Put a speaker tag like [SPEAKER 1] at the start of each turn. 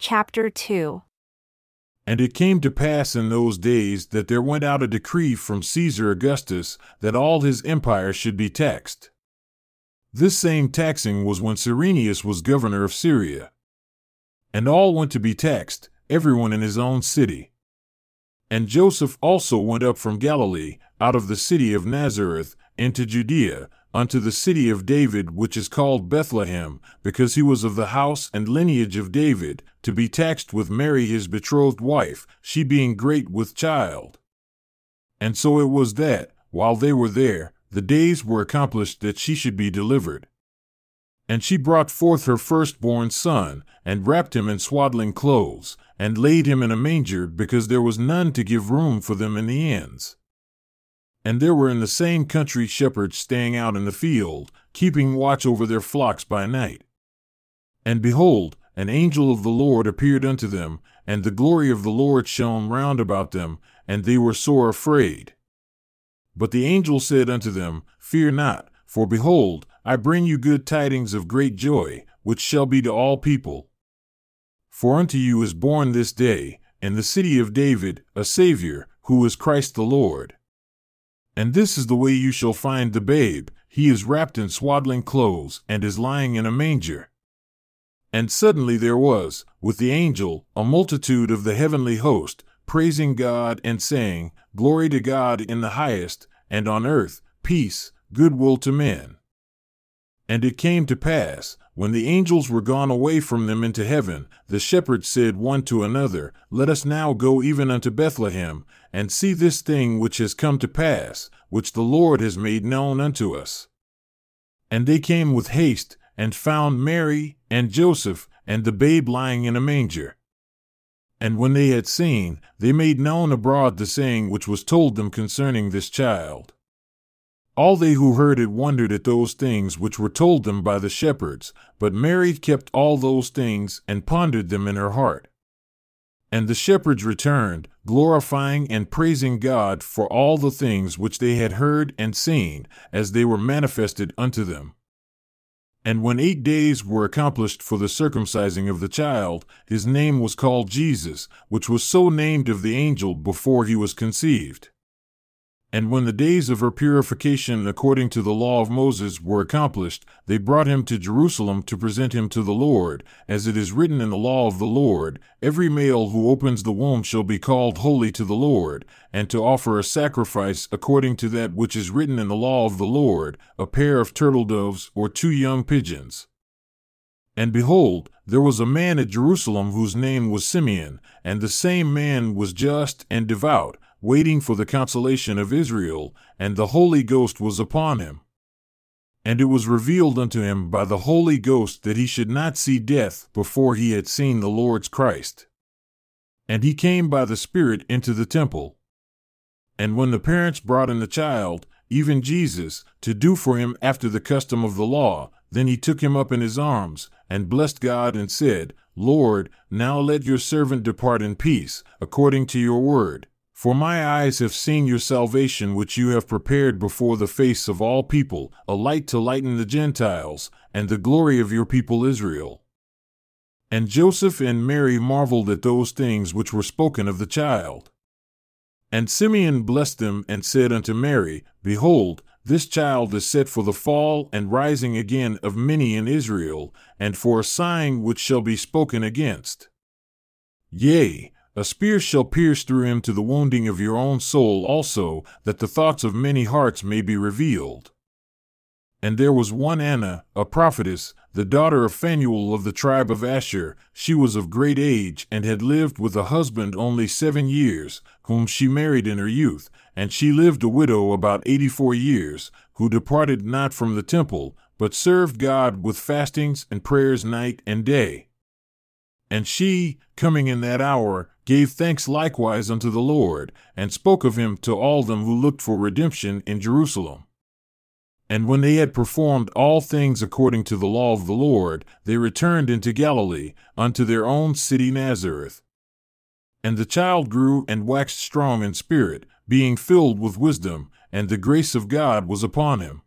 [SPEAKER 1] Chapter 2
[SPEAKER 2] And it came to pass in those days that there went out a decree from Caesar Augustus that all his empire should be taxed. This same taxing was when Cyrenius was governor of Syria. And all went to be taxed, everyone in his own city. And Joseph also went up from Galilee, out of the city of Nazareth, into Judea, unto the city of David, which is called Bethlehem, because he was of the house and lineage of David, to be taxed with Mary his betrothed wife, she being great with child. And so it was that, while they were there, the days were accomplished that she should be delivered. And she brought forth her firstborn son, and wrapped him in swaddling clothes, and laid him in a manger, because there was none to give room for them in the inns. And there were in the same country shepherds staying out in the field, keeping watch over their flocks by night. And behold, an angel of the Lord appeared unto them, and the glory of the Lord shone round about them, and they were sore afraid. But the angel said unto them, Fear not, for behold, I bring you good tidings of great joy, which shall be to all people. For unto you is born this day, in the city of David, a Saviour, who is Christ the Lord. And this is the way you shall find the babe. He is wrapped in swaddling clothes, and is lying in a manger. And suddenly there was, with the angel, a multitude of the heavenly host, praising God and saying, Glory to God in the highest, and on earth, peace, goodwill to men. And it came to pass, when the angels were gone away from them into heaven, the shepherds said one to another, Let us now go even unto Bethlehem, and see this thing which has come to pass, which the Lord has made known unto us. And they came with haste, and found Mary, and Joseph, and the babe lying in a manger. And when they had seen, they made known abroad the saying which was told them concerning this child. All they who heard it wondered at those things which were told them by the shepherds, but Mary kept all those things and pondered them in her heart. And the shepherds returned, glorifying and praising God for all the things which they had heard and seen, as they were manifested unto them. And when eight days were accomplished for the circumcising of the child, his name was called Jesus, which was so named of the angel before he was conceived. And when the days of her purification according to the law of Moses were accomplished, they brought him to Jerusalem to present him to the Lord, as it is written in the law of the Lord Every male who opens the womb shall be called holy to the Lord, and to offer a sacrifice according to that which is written in the law of the Lord, a pair of turtle doves or two young pigeons. And behold, there was a man at Jerusalem whose name was Simeon, and the same man was just and devout waiting for the consolation of Israel, and the Holy Ghost was upon him. And it was revealed unto him by the Holy Ghost that he should not see death before he had seen the Lord's Christ. And he came by the Spirit into the temple. And when the parents brought in the child, even Jesus, to do for him after the custom of the law, then he took him up in his arms, and blessed God, and said, Lord, now let your servant depart in peace, according to your word. For my eyes have seen your salvation, which you have prepared before the face of all people, a light to lighten the Gentiles, and the glory of your people Israel. And Joseph and Mary marveled at those things which were spoken of the child. And Simeon blessed them, and said unto Mary, Behold, this child is set for the fall and rising again of many in Israel, and for a sign which shall be spoken against. Yea, a spear shall pierce through him to the wounding of your own soul also, that the thoughts of many hearts may be revealed. And there was one Anna, a prophetess, the daughter of Phanuel of the tribe of Asher. She was of great age, and had lived with a husband only seven years, whom she married in her youth, and she lived a widow about eighty four years, who departed not from the temple, but served God with fastings and prayers night and day. And she, coming in that hour, gave thanks likewise unto the Lord, and spoke of him to all them who looked for redemption in Jerusalem. And when they had performed all things according to the law of the Lord, they returned into Galilee, unto their own city Nazareth. And the child grew and waxed strong in spirit, being filled with wisdom, and the grace of God was upon him.